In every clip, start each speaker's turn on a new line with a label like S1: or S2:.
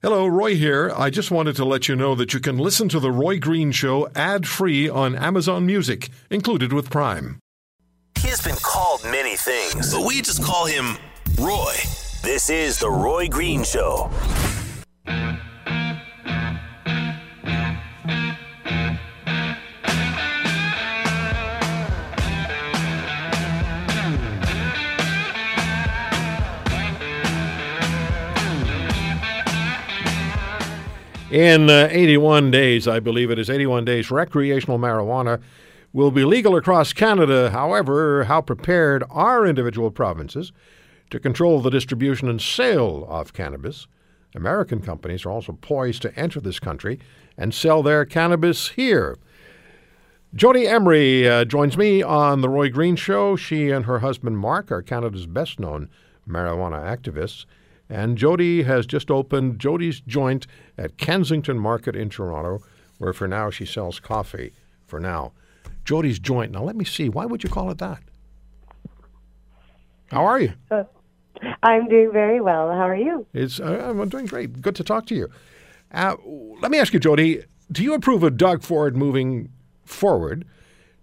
S1: Hello, Roy here. I just wanted to let you know that you can listen to The Roy Green Show ad free on Amazon Music, included with Prime.
S2: He has been called many things, but we just call him Roy. This is The Roy Green Show.
S1: In uh, 81 days, I believe it is 81 days, recreational marijuana will be legal across Canada. However, how prepared are individual provinces to control the distribution and sale of cannabis? American companies are also poised to enter this country and sell their cannabis here. Jodie Emery uh, joins me on The Roy Green Show. She and her husband Marc are Canada's best known marijuana activists. And Jodie has just opened Jodie's Joint at Kensington Market in Toronto, where for now she sells coffee. For now. Jodie's Joint. Now, let me see. Why would you call it that? How are you?
S3: Uh, I'm doing very well. How are you?
S1: It's, uh, I'm doing great. Good to talk to you. Uh, let me ask you, Jodie, do you approve of Doug Ford moving forward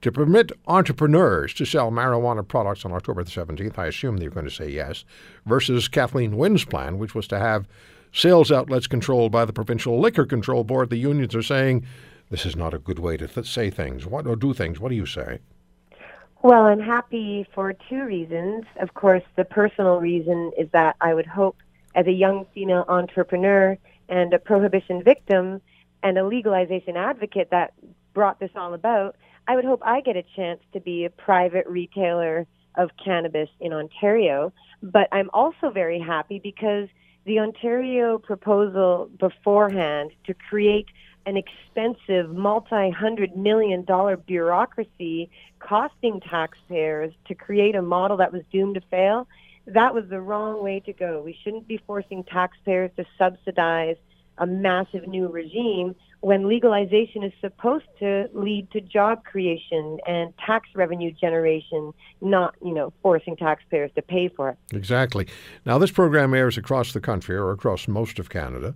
S1: to permit entrepreneurs to sell marijuana products on October the 17th, I assume you're going to say yes, versus Kathleen Wynne's plan, which was to have sales outlets controlled by the Provincial Liquor Control Board. The unions are saying this is not a good way to th- say things what, or do things. What do you say?
S3: Well, I'm happy for two reasons. Of course, the personal reason is that I would hope, as a young female entrepreneur and a prohibition victim and a legalization advocate that brought this all about, I would hope I get a chance to be a private retailer of cannabis in Ontario. But I'm also very happy because the Ontario proposal beforehand to create an expensive multi hundred million dollar bureaucracy costing taxpayers to create a model that was doomed to fail, that was the wrong way to go. We shouldn't be forcing taxpayers to subsidize a massive new regime when legalization is supposed to lead to job creation and tax revenue generation, not, you know, forcing taxpayers to pay for it.
S1: Exactly. Now, this program airs across the country or across most of Canada.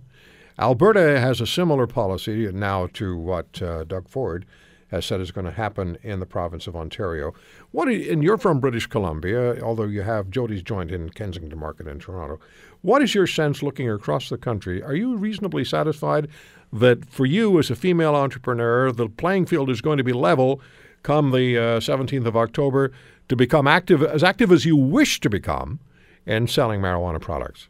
S1: Alberta has a similar policy now to what uh, Doug Ford has said is going to happen in the province of Ontario. What you, and you're from British Columbia, although you have Jodie's joint in Kensington Market in Toronto. What is your sense looking across the country? Are you reasonably satisfied that for you as a female entrepreneur, the playing field is going to be level come the uh, 17th of October to become active, as active as you wish to become in selling marijuana products?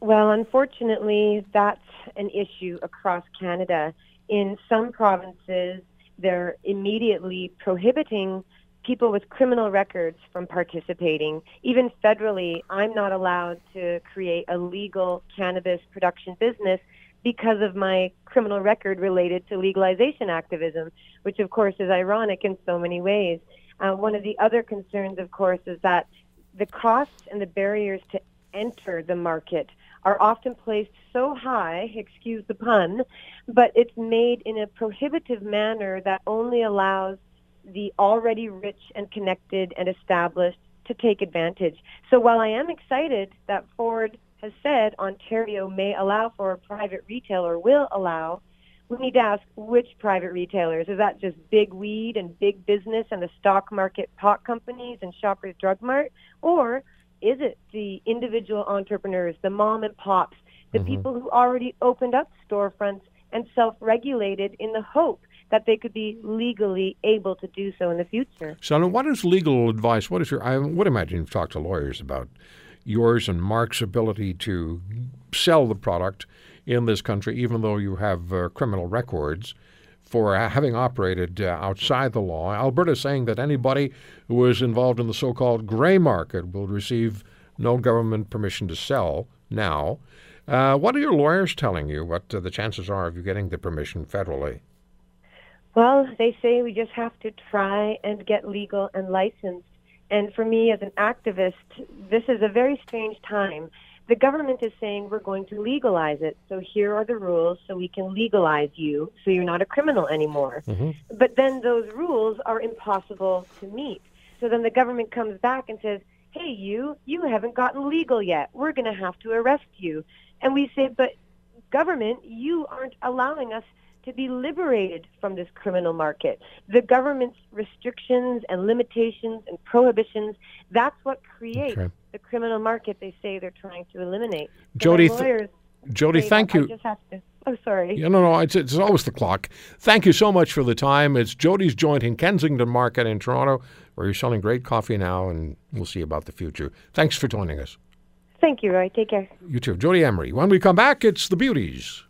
S3: Well, unfortunately, that's an issue across Canada. In some provinces, they're immediately prohibiting people with criminal records from participating. Even federally, I'm not allowed to create a legal cannabis production business because of my criminal record related to legalization activism, which of course is ironic in so many ways. Uh, one of the other concerns, of course, is that the costs and the barriers to enter the market are often placed so high, excuse the pun, but it's made in a prohibitive manner that only allows the already rich and connected and established to take advantage. So while I am excited that Ford has said Ontario may allow for a private retailer, will allow, we need to ask which private retailers. Is that just big weed and big business and the stock market pot companies and Shoppers Drug Mart? Or is it the individual entrepreneurs, the mom and pops, the mm-hmm. people who already opened up storefronts and self-regulated in the hope that they could be legally able to do so in the future.
S1: So, what is legal advice? What is your? I would imagine you've talked to lawyers about yours and Marc's ability to sell the product in this country, even though you have uh, criminal records for having operated uh, outside the law. Alberta saying that anybody who is involved in the so called gray market will receive no government permission to sell now. Uh, what are your lawyers telling you? What uh, the chances are of you getting the permission federally?
S3: Well, they say we just have to try and get legal and licensed and for me as an activist, this is a very strange time. The government is saying we're going to legalize it. So here are the rules so we can legalize you so you're not a criminal anymore. Mm-hmm. But then those rules are impossible to meet. So then the government comes back and says, hey, you, you haven't gotten legal yet. We're going to have to arrest you. And we say, but government, you aren't allowing us to be liberated from this criminal market. The government's restrictions and limitations and prohibitions, that's what creates
S1: Okay.
S3: The criminal market they say they're trying to eliminate. So
S1: Jodie,
S3: my
S1: th-
S3: Jodie,
S1: thank you.
S3: just have to, oh, sorry.
S1: Yeah, no, no, it's, it's always the clock. Thank you so much for the time. It's Jodie's Joint in Kensington Market in Toronto, where you're selling great coffee now, and we'll see about the future. Thanks for joining us.
S3: Thank you, Roy. Take care.
S1: You too. Jodie Emery. When we come back, it's the beauties.